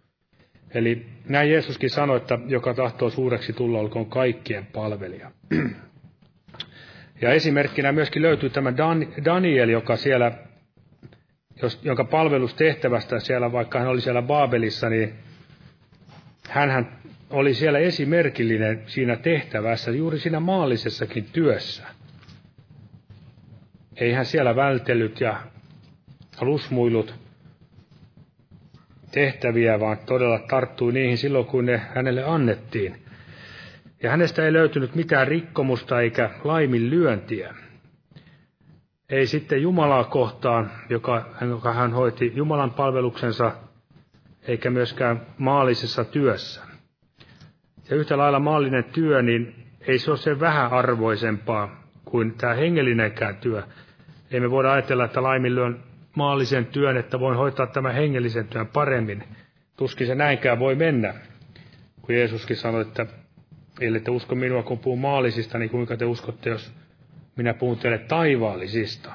Eli näin Jeesuskin sanoi, että joka tahtoo suureksi tulla, olkoon kaikkien palvelija. Ja esimerkkinä myöskin löytyy tämä Dan, Daniel, joka siellä, jonka palvelustehtävästä siellä, vaikka hän oli siellä Baabelissa, niin hän oli siellä esimerkillinen siinä tehtävässä, juuri siinä maallisessakin työssä. Ei hän siellä vältellyt ja lusmuillut tehtäviä, vaan todella tarttui niihin silloin, kun ne hänelle annettiin. Ja hänestä ei löytynyt mitään rikkomusta eikä laiminlyöntiä. Ei sitten Jumalaa kohtaan, joka, joka hän hoiti Jumalan palveluksensa eikä myöskään maallisessa työssä. Ja yhtä lailla maallinen työ, niin ei se ole sen vähäarvoisempaa kuin tämä hengellinenkään työ. Ei me voida ajatella, että laiminlyön maallisen työn, että voin hoitaa tämän hengellisen työn paremmin. Tuskin se näinkään voi mennä. Kun Jeesuskin sanoi, että ellei te usko minua, kun puhun maallisista, niin kuinka te uskotte, jos minä puhun teille taivaallisista.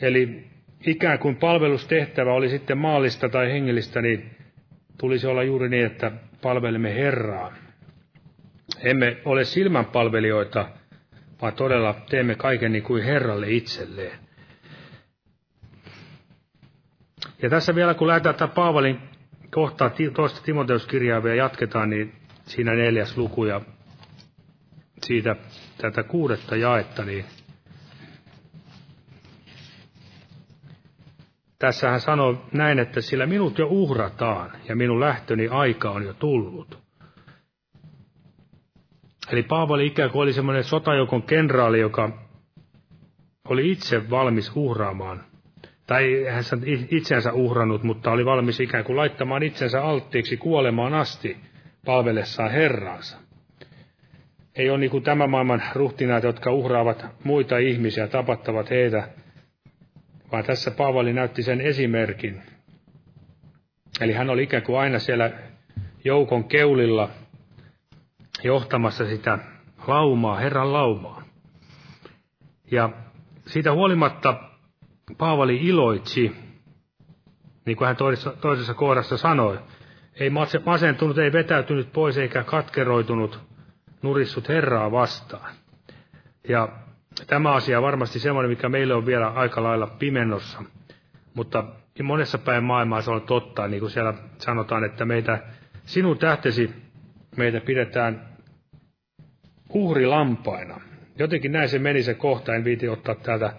Eli ikään kuin palvelustehtävä oli sitten maallista tai hengellistä, niin tulisi olla juuri niin, että palvelemme Herraa. Emme ole silmänpalvelijoita, vaan todella teemme kaiken niin kuin Herralle itselleen. Ja tässä vielä kun lähdetään tätä Paavalin kohtaa toista Timoteuskirjaa vielä jatketaan, niin siinä neljäs luku ja siitä tätä kuudetta jaetta, niin tässä hän sanoo näin, että sillä minut jo uhrataan ja minun lähtöni aika on jo tullut. Eli Paavali ikään kuin oli semmoinen sotajoukon kenraali, joka oli itse valmis uhraamaan. Tai hän itsensä uhrannut, mutta oli valmis ikään kuin laittamaan itsensä alttiiksi kuolemaan asti palvelessaan Herraansa. Ei ole niin kuin tämän maailman ruhtinaat, jotka uhraavat muita ihmisiä, tapattavat heitä, vaan tässä Paavali näytti sen esimerkin. Eli hän oli ikään kuin aina siellä joukon keulilla johtamassa sitä laumaa, Herran laumaa. Ja siitä huolimatta Paavali iloitsi, niin kuin hän toisessa, toisessa kohdassa sanoi, ei masentunut, ei vetäytynyt pois eikä katkeroitunut, nurissut Herraa vastaan. Ja tämä asia on varmasti semmoinen, mikä meille on vielä aika lailla pimennossa. Mutta monessa päin maailmaa se on totta, niin kuin siellä sanotaan, että meitä, sinun tähtesi meitä pidetään uhrilampaina. Jotenkin näin se meni se kohta, en viiti ottaa täältä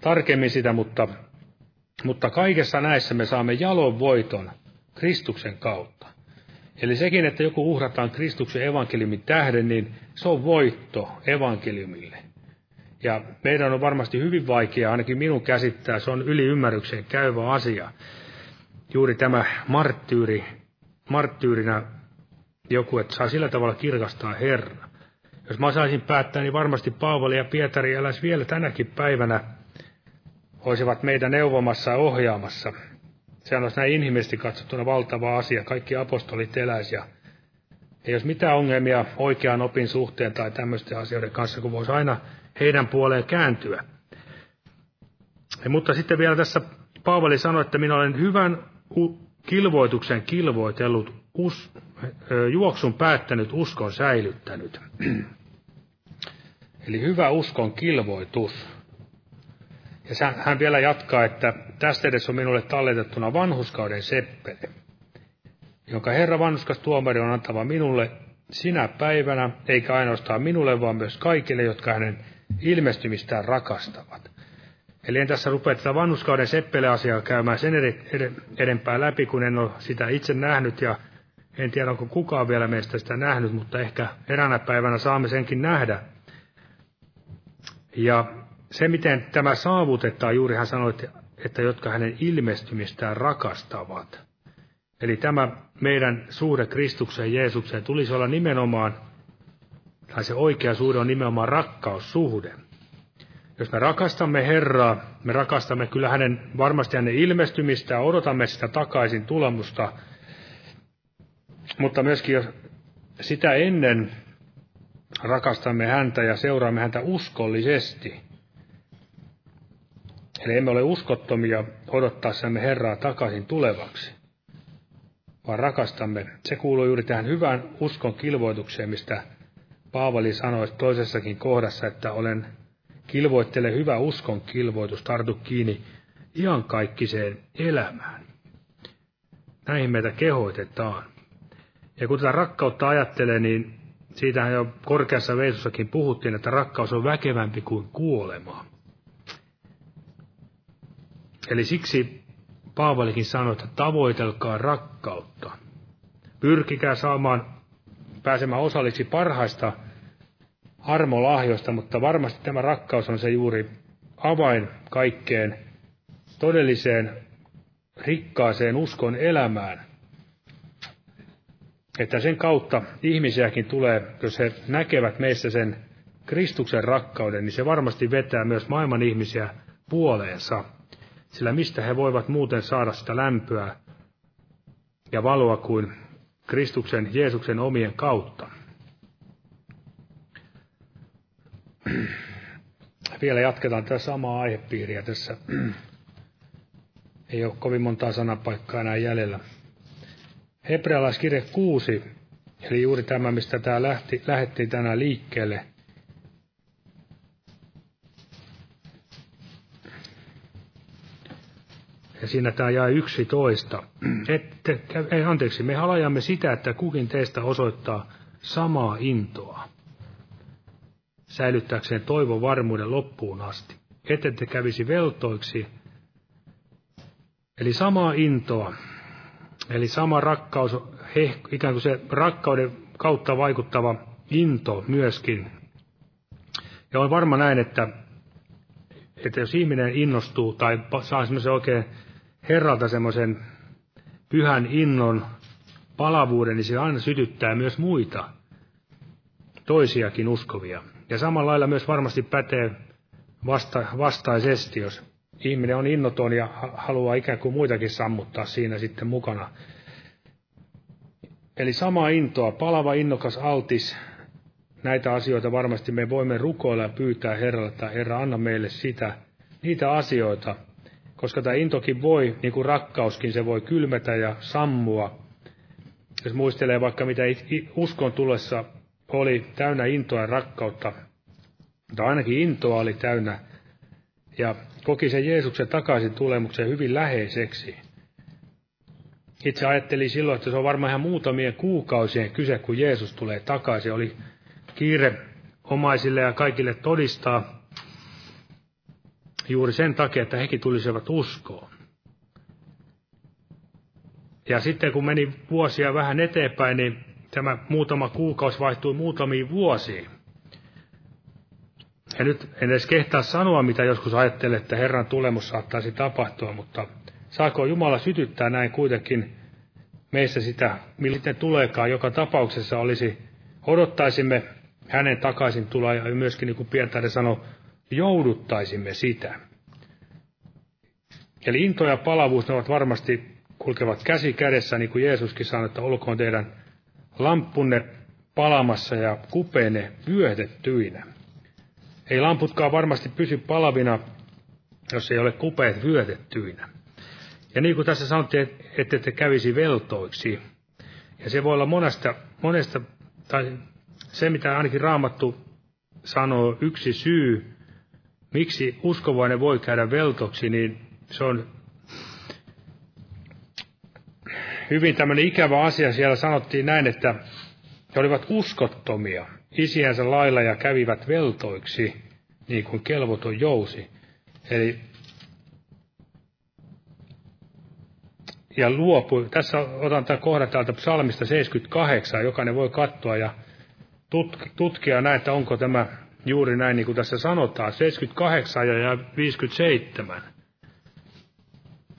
tarkemmin sitä, mutta, mutta kaikessa näissä me saamme jalon voiton Kristuksen kautta. Eli sekin, että joku uhrataan Kristuksen evankeliumin tähden, niin se on voitto evankeliumille. Ja meidän on varmasti hyvin vaikea, ainakin minun käsittää, se on yli ymmärrykseen käyvä asia. Juuri tämä marttyyri, marttyyrinä joku, että saa sillä tavalla kirkastaa Herra. Jos mä saisin päättää, niin varmasti Paavali ja Pietari eläisi vielä tänäkin päivänä, olisivat meitä neuvomassa ja ohjaamassa. Sehän olisi näin inhimillisesti katsottuna valtava asia. Kaikki apostolit eläisi ja ei olisi mitään ongelmia oikean opin suhteen tai tämmöisten asioiden kanssa, kun voisi aina heidän puoleen kääntyä. Ja, mutta sitten vielä tässä Paavali sanoi, että minä olen hyvän kilvoituksen kilvoitellut, us, juoksun päättänyt, uskon säilyttänyt. Eli hyvä uskon kilvoitus. Ja hän vielä jatkaa, että tästä edes on minulle talletettuna vanhuskauden seppele, jonka Herra vanhuskas tuomari on antava minulle sinä päivänä, eikä ainoastaan minulle, vaan myös kaikille, jotka hänen ilmestymistään rakastavat. Eli en tässä rupea tätä vanhuskauden seppele-asiaa käymään sen edempää läpi, kun en ole sitä itse nähnyt ja en tiedä, onko kukaan vielä meistä sitä nähnyt, mutta ehkä eräänä päivänä saamme senkin nähdä. Ja se, miten tämä saavutetaan, juuri hän sanoi, että jotka hänen ilmestymistään rakastavat. Eli tämä meidän suhde Kristukseen Jeesukseen tulisi olla nimenomaan, tai se oikea suhde on nimenomaan rakkaussuhde. Jos me rakastamme Herraa, me rakastamme kyllä hänen, varmasti hänen ilmestymistään, odotamme sitä takaisin tulemusta, mutta myöskin jos sitä ennen rakastamme häntä ja seuraamme häntä uskollisesti, Eli emme ole uskottomia odottaessamme Herraa takaisin tulevaksi, vaan rakastamme. Se kuuluu juuri tähän hyvään uskon kilvoitukseen, mistä Paavali sanoi toisessakin kohdassa, että olen kilvoittele hyvä uskon kilvoitus, tartu kiinni iankaikkiseen elämään. Näihin meitä kehoitetaan. Ja kun tätä rakkautta ajattelee, niin siitähän jo korkeassa veisussakin puhuttiin, että rakkaus on väkevämpi kuin kuolema. Eli siksi Paavalikin sanoi, että tavoitelkaa rakkautta. Pyrkikää saamaan, pääsemään osalliksi parhaista armolahjoista, mutta varmasti tämä rakkaus on se juuri avain kaikkeen todelliseen rikkaaseen uskon elämään. Että sen kautta ihmisiäkin tulee, jos he näkevät meissä sen Kristuksen rakkauden, niin se varmasti vetää myös maailman ihmisiä puoleensa sillä mistä he voivat muuten saada sitä lämpöä ja valoa kuin Kristuksen, Jeesuksen omien kautta. vielä jatketaan tätä samaa aihepiiriä tässä. Ei ole kovin montaa sanapaikkaa enää jäljellä. Hebrealaiskirje 6, eli juuri tämä, mistä tämä lähti, lähdettiin tänään liikkeelle. Ja siinä tämä jää 11. Ette, ei, anteeksi, me halajamme sitä, että kukin teistä osoittaa samaa intoa säilyttääkseen toivon varmuuden loppuun asti. Ette te kävisi veltoiksi, eli samaa intoa, eli sama rakkaus, he, ikään kuin se rakkauden kautta vaikuttava into myöskin. Ja on varma näin, että, että jos ihminen innostuu tai saa semmoisen oikein Herralta semmoisen pyhän innon palavuuden, niin se aina sytyttää myös muita, toisiakin uskovia. Ja samalla lailla myös varmasti pätee vasta, vastaisesti, jos ihminen on innoton ja haluaa ikään kuin muitakin sammuttaa siinä sitten mukana. Eli sama intoa, palava, innokas, altis, näitä asioita varmasti me voimme rukoilla ja pyytää Herralle, että Herra anna meille sitä, niitä asioita, koska tämä intokin voi, niin kuin rakkauskin, se voi kylmetä ja sammua. Jos muistelee vaikka mitä uskon tullessa oli täynnä intoa ja rakkautta, mutta ainakin intoa oli täynnä, ja koki sen Jeesuksen takaisin tulemuksen hyvin läheiseksi. Itse ajattelin silloin, että se on varmaan ihan muutamien kuukausien kyse, kun Jeesus tulee takaisin. Oli kiire omaisille ja kaikille todistaa juuri sen takia, että hekin tulisivat uskoon. Ja sitten kun meni vuosia vähän eteenpäin, niin tämä muutama kuukausi vaihtui muutamiin vuosiin. Ja nyt en edes kehtaa sanoa, mitä joskus ajattelee, että Herran tulemus saattaisi tapahtua, mutta saako Jumala sytyttää näin kuitenkin meissä sitä, miten tuleekaan. Joka tapauksessa olisi, odottaisimme hänen takaisin tuloa ja myöskin niin kuin Pietari sanoi, jouduttaisimme sitä. Eli into ja palavuus, ne ovat varmasti kulkevat käsi kädessä, niin kuin Jeesuskin sanoi, että olkoon teidän lamppunne palamassa ja kupeene vyötettyinä. Ei lamputkaan varmasti pysy palavina, jos ei ole kupeet vyötettyinä. Ja niin kuin tässä sanottiin, että te kävisi veltoiksi. Ja se voi olla monesta, monesta tai se mitä ainakin Raamattu sanoo, yksi syy, miksi uskovainen voi käydä veltoksi, niin se on hyvin tämmöinen ikävä asia. Siellä sanottiin näin, että he olivat uskottomia isiänsä lailla ja kävivät veltoiksi, niin kuin kelvoton jousi. Eli ja luopui. Tässä otan tämän kohdan täältä psalmista 78, jokainen voi katsoa ja tutkia näin, että onko tämä juuri näin, niin kuin tässä sanotaan, 78 ja 57.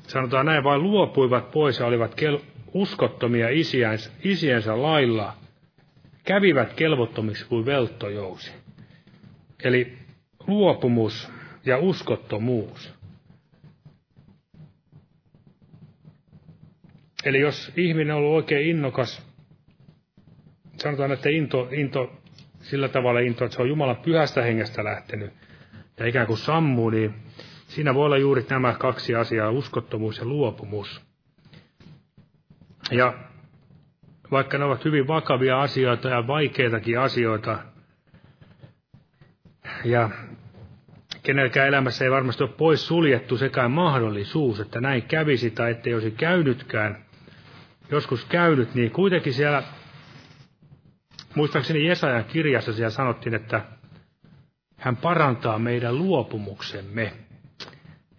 Sanotaan näin, vain luopuivat pois ja olivat kel- uskottomia isiänsä, isiänsä lailla, kävivät kelvottomiksi kuin velttojousi. Eli luopumus ja uskottomuus. Eli jos ihminen on ollut oikein innokas, sanotaan, että into, into sillä tavalla into, että se on Jumalan pyhästä hengestä lähtenyt ja ikään kuin sammuu, niin siinä voi olla juuri nämä kaksi asiaa, uskottomuus ja luopumus. Ja vaikka ne ovat hyvin vakavia asioita ja vaikeitakin asioita, ja kenelläkään elämässä ei varmasti ole pois suljettu sekään mahdollisuus, että näin kävisi tai ettei olisi käynytkään, joskus käynyt, niin kuitenkin siellä, muistaakseni Jesajan kirjassa siellä sanottiin, että hän parantaa meidän luopumuksemme.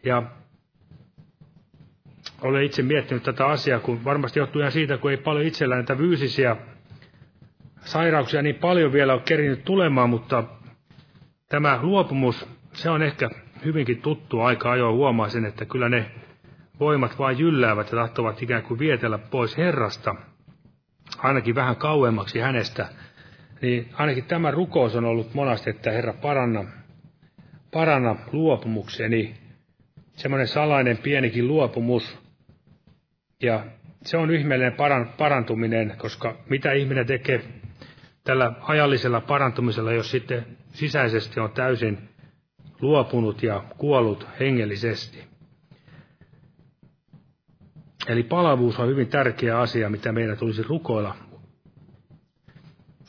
Ja olen itse miettinyt tätä asiaa, kun varmasti johtuu ihan siitä, kun ei paljon itsellään näitä fyysisiä sairauksia niin paljon vielä ole kerinyt tulemaan, mutta tämä luopumus, se on ehkä hyvinkin tuttu aika ajoin huomaa sen, että kyllä ne voimat vain jylläävät ja tahtovat ikään kuin vietellä pois Herrasta, ainakin vähän kauemmaksi hänestä, niin ainakin tämä rukous on ollut monasti, että Herra paranna, paranna luopumukseni, semmoinen salainen pienikin luopumus, ja se on ihmeellinen parantuminen, koska mitä ihminen tekee tällä ajallisella parantumisella, jos sitten sisäisesti on täysin luopunut ja kuollut hengellisesti. Eli palavuus on hyvin tärkeä asia, mitä meidän tulisi rukoilla.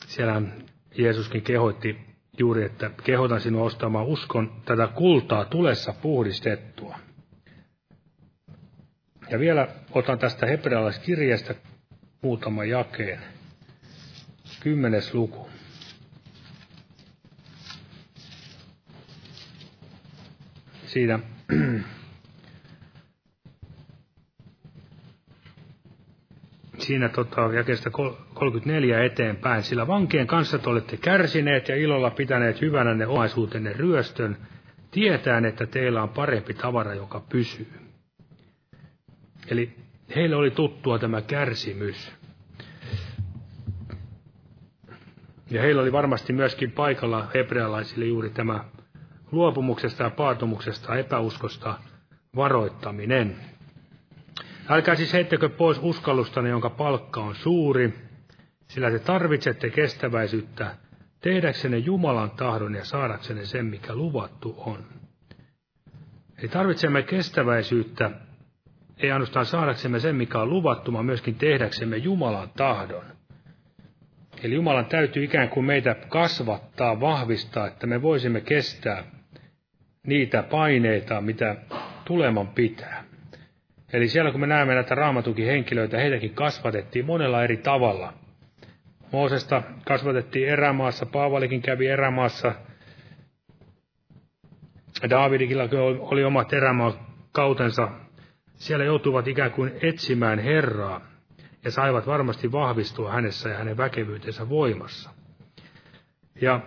Siellä Jeesuskin kehoitti juuri, että kehotan sinua ostamaan uskon tätä kultaa tulessa puhdistettua. Ja vielä otan tästä hebrealaiskirjasta muutaman jakeen. Kymmenes luku. Siinä siinä tota, jakeesta 34 eteenpäin, sillä vankien kanssa te olette kärsineet ja ilolla pitäneet hyvänä ne omaisuutenne ryöstön, tietään, että teillä on parempi tavara, joka pysyy. Eli heille oli tuttua tämä kärsimys. Ja heillä oli varmasti myöskin paikalla hebrealaisille juuri tämä luopumuksesta ja paatumuksesta, epäuskosta varoittaminen. Älkää siis heittäkö pois uskallustanne, jonka palkka on suuri, sillä te tarvitsette kestäväisyyttä tehdäksenne Jumalan tahdon ja saadaksenne sen, mikä luvattu on. Eli tarvitsemme kestäväisyyttä, ei ainoastaan saadaksemme sen, mikä on luvattu, vaan myöskin tehdäksemme Jumalan tahdon. Eli Jumalan täytyy ikään kuin meitä kasvattaa, vahvistaa, että me voisimme kestää niitä paineita, mitä tuleman pitää. Eli siellä kun me näemme näitä raamatukihenkilöitä, heitäkin kasvatettiin monella eri tavalla. Moosesta kasvatettiin erämaassa, Paavalikin kävi erämaassa, Daavidikilla oli omat erämaakautensa. Siellä joutuvat ikään kuin etsimään Herraa ja saivat varmasti vahvistua hänessä ja hänen väkevyytensä voimassa. Ja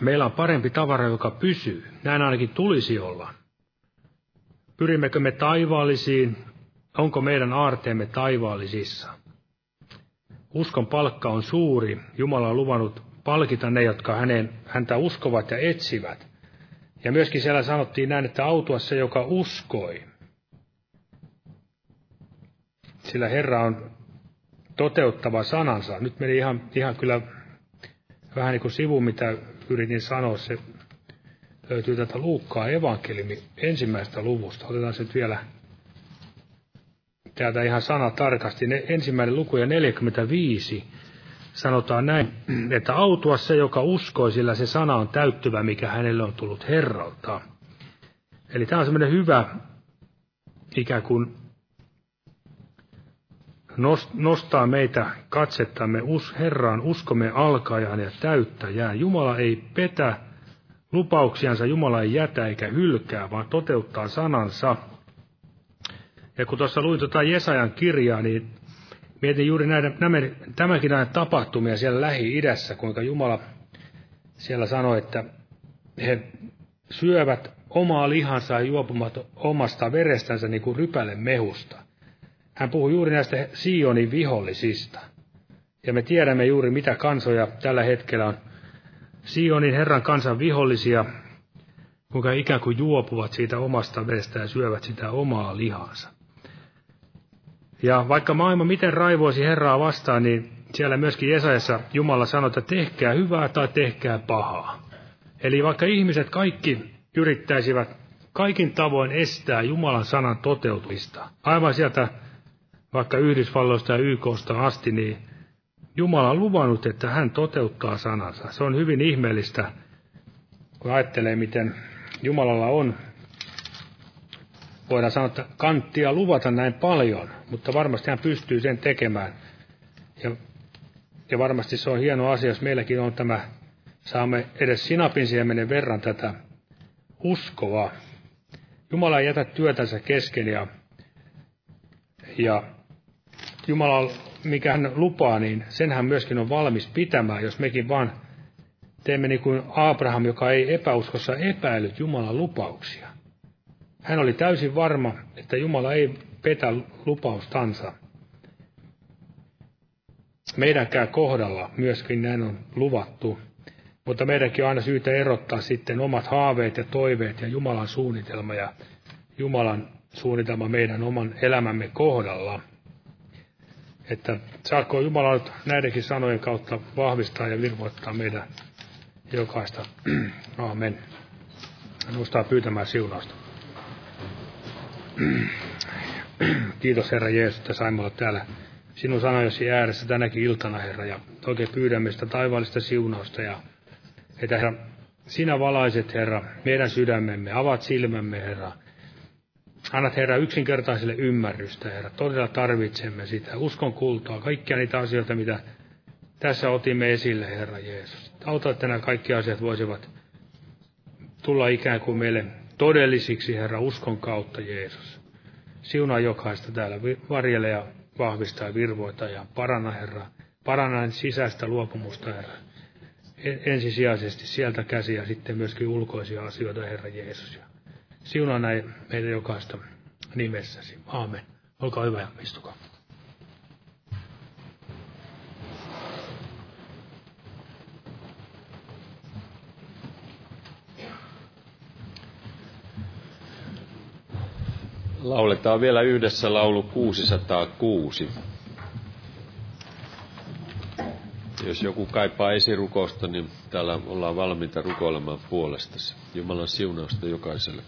meillä on parempi tavara, joka pysyy. Näin ainakin tulisi olla. Pyrimmekö me taivaallisiin? Onko meidän aarteemme taivaallisissa? Uskon palkka on suuri. Jumala on luvannut palkita ne, jotka hänen, häntä uskovat ja etsivät. Ja myöskin siellä sanottiin näin, että autua se, joka uskoi. Sillä Herra on toteuttava sanansa. Nyt meni ihan, ihan kyllä vähän niin kuin sivu, mitä yritin sanoa. Se löytyy tätä Luukkaa evankeliumi ensimmäisestä luvusta. Otetaan se nyt vielä täältä ihan sana tarkasti. Ne, ensimmäinen luku ja 45 sanotaan näin, että autua se, joka uskoi, sillä se sana on täyttyvä, mikä hänelle on tullut Herralta. Eli tämä on semmoinen hyvä ikään kuin nostaa meitä katsettamme Herraan, uskomme alkajaan ja täyttäjään. Jumala ei petä lupauksiansa, Jumala ei jätä eikä hylkää, vaan toteuttaa sanansa. Ja kun tuossa luin tuota Jesajan kirjaa, niin mietin juuri näitä, nämä, tämäkin näitä tapahtumia siellä Lähi-idässä, kuinka Jumala siellä sanoi, että he syövät omaa lihansa ja juopumat omasta verestänsä niin kuin rypäle mehusta. Hän puhuu juuri näistä Sionin vihollisista. Ja me tiedämme juuri, mitä kansoja tällä hetkellä on Sionin Herran kansan vihollisia, kuinka ikään kuin juopuvat siitä omasta verestä ja syövät sitä omaa lihansa. Ja vaikka maailma miten raivoisi Herraa vastaan, niin siellä myöskin Jesajassa Jumala sanoi, että tehkää hyvää tai tehkää pahaa. Eli vaikka ihmiset kaikki yrittäisivät kaikin tavoin estää Jumalan sanan toteutumista, aivan sieltä vaikka Yhdysvalloista ja YKsta asti, niin Jumala on luvannut, että hän toteuttaa sanansa. Se on hyvin ihmeellistä, kun ajattelee, miten Jumalalla on, voidaan sanoa, että kanttia luvata näin paljon, mutta varmasti hän pystyy sen tekemään. Ja, ja varmasti se on hieno asia, jos meilläkin on tämä, saamme edes sinapin siemenen verran tätä uskoa. Jumala ei jätä työtänsä kesken ja, ja Jumala, mikä hän lupaa, niin sen hän myöskin on valmis pitämään, jos mekin vaan teemme niin kuin Abraham, joka ei epäuskossa epäillyt Jumalan lupauksia. Hän oli täysin varma, että Jumala ei petä lupaustansa. Meidänkään kohdalla myöskin näin on luvattu, mutta meidänkin on aina syytä erottaa sitten omat haaveet ja toiveet ja Jumalan suunnitelma ja Jumalan suunnitelma meidän oman elämämme kohdalla – että saako Jumala nyt näidenkin sanojen kautta vahvistaa ja virvoittaa meidän jokaista. Amen. nostaa pyytämään siunausta. Kiitos Herra Jeesus, että saimme olla täällä sinun sanojasi ääressä tänäkin iltana, Herra, ja oikein pyydämme sitä taivaallista siunausta, ja että Herra, sinä valaiset, Herra, meidän sydämemme, avaat silmämme, Herra, Annat Herra yksinkertaiselle ymmärrystä, Herra. Todella tarvitsemme sitä. Uskon kultaa, kaikkia niitä asioita, mitä tässä otimme esille, Herra Jeesus. Auta, että nämä kaikki asiat voisivat tulla ikään kuin meille todellisiksi, Herra, uskon kautta, Jeesus. Siunaa jokaista täällä, varjele ja vahvistaa ja virvoita ja paranna, Herra. Paranna sisäistä luopumusta, Herra. Ensisijaisesti sieltä käsiä ja sitten myöskin ulkoisia asioita, Herra Jeesus. Siunaa näin meitä jokaista nimessäsi. Aamen. Olkaa hyvä ja istukaa. Lauletaan vielä yhdessä laulu 606. Jos joku kaipaa esirukousta, niin täällä ollaan valmiita rukoilemaan puolestasi. Jumalan siunausta jokaiselle.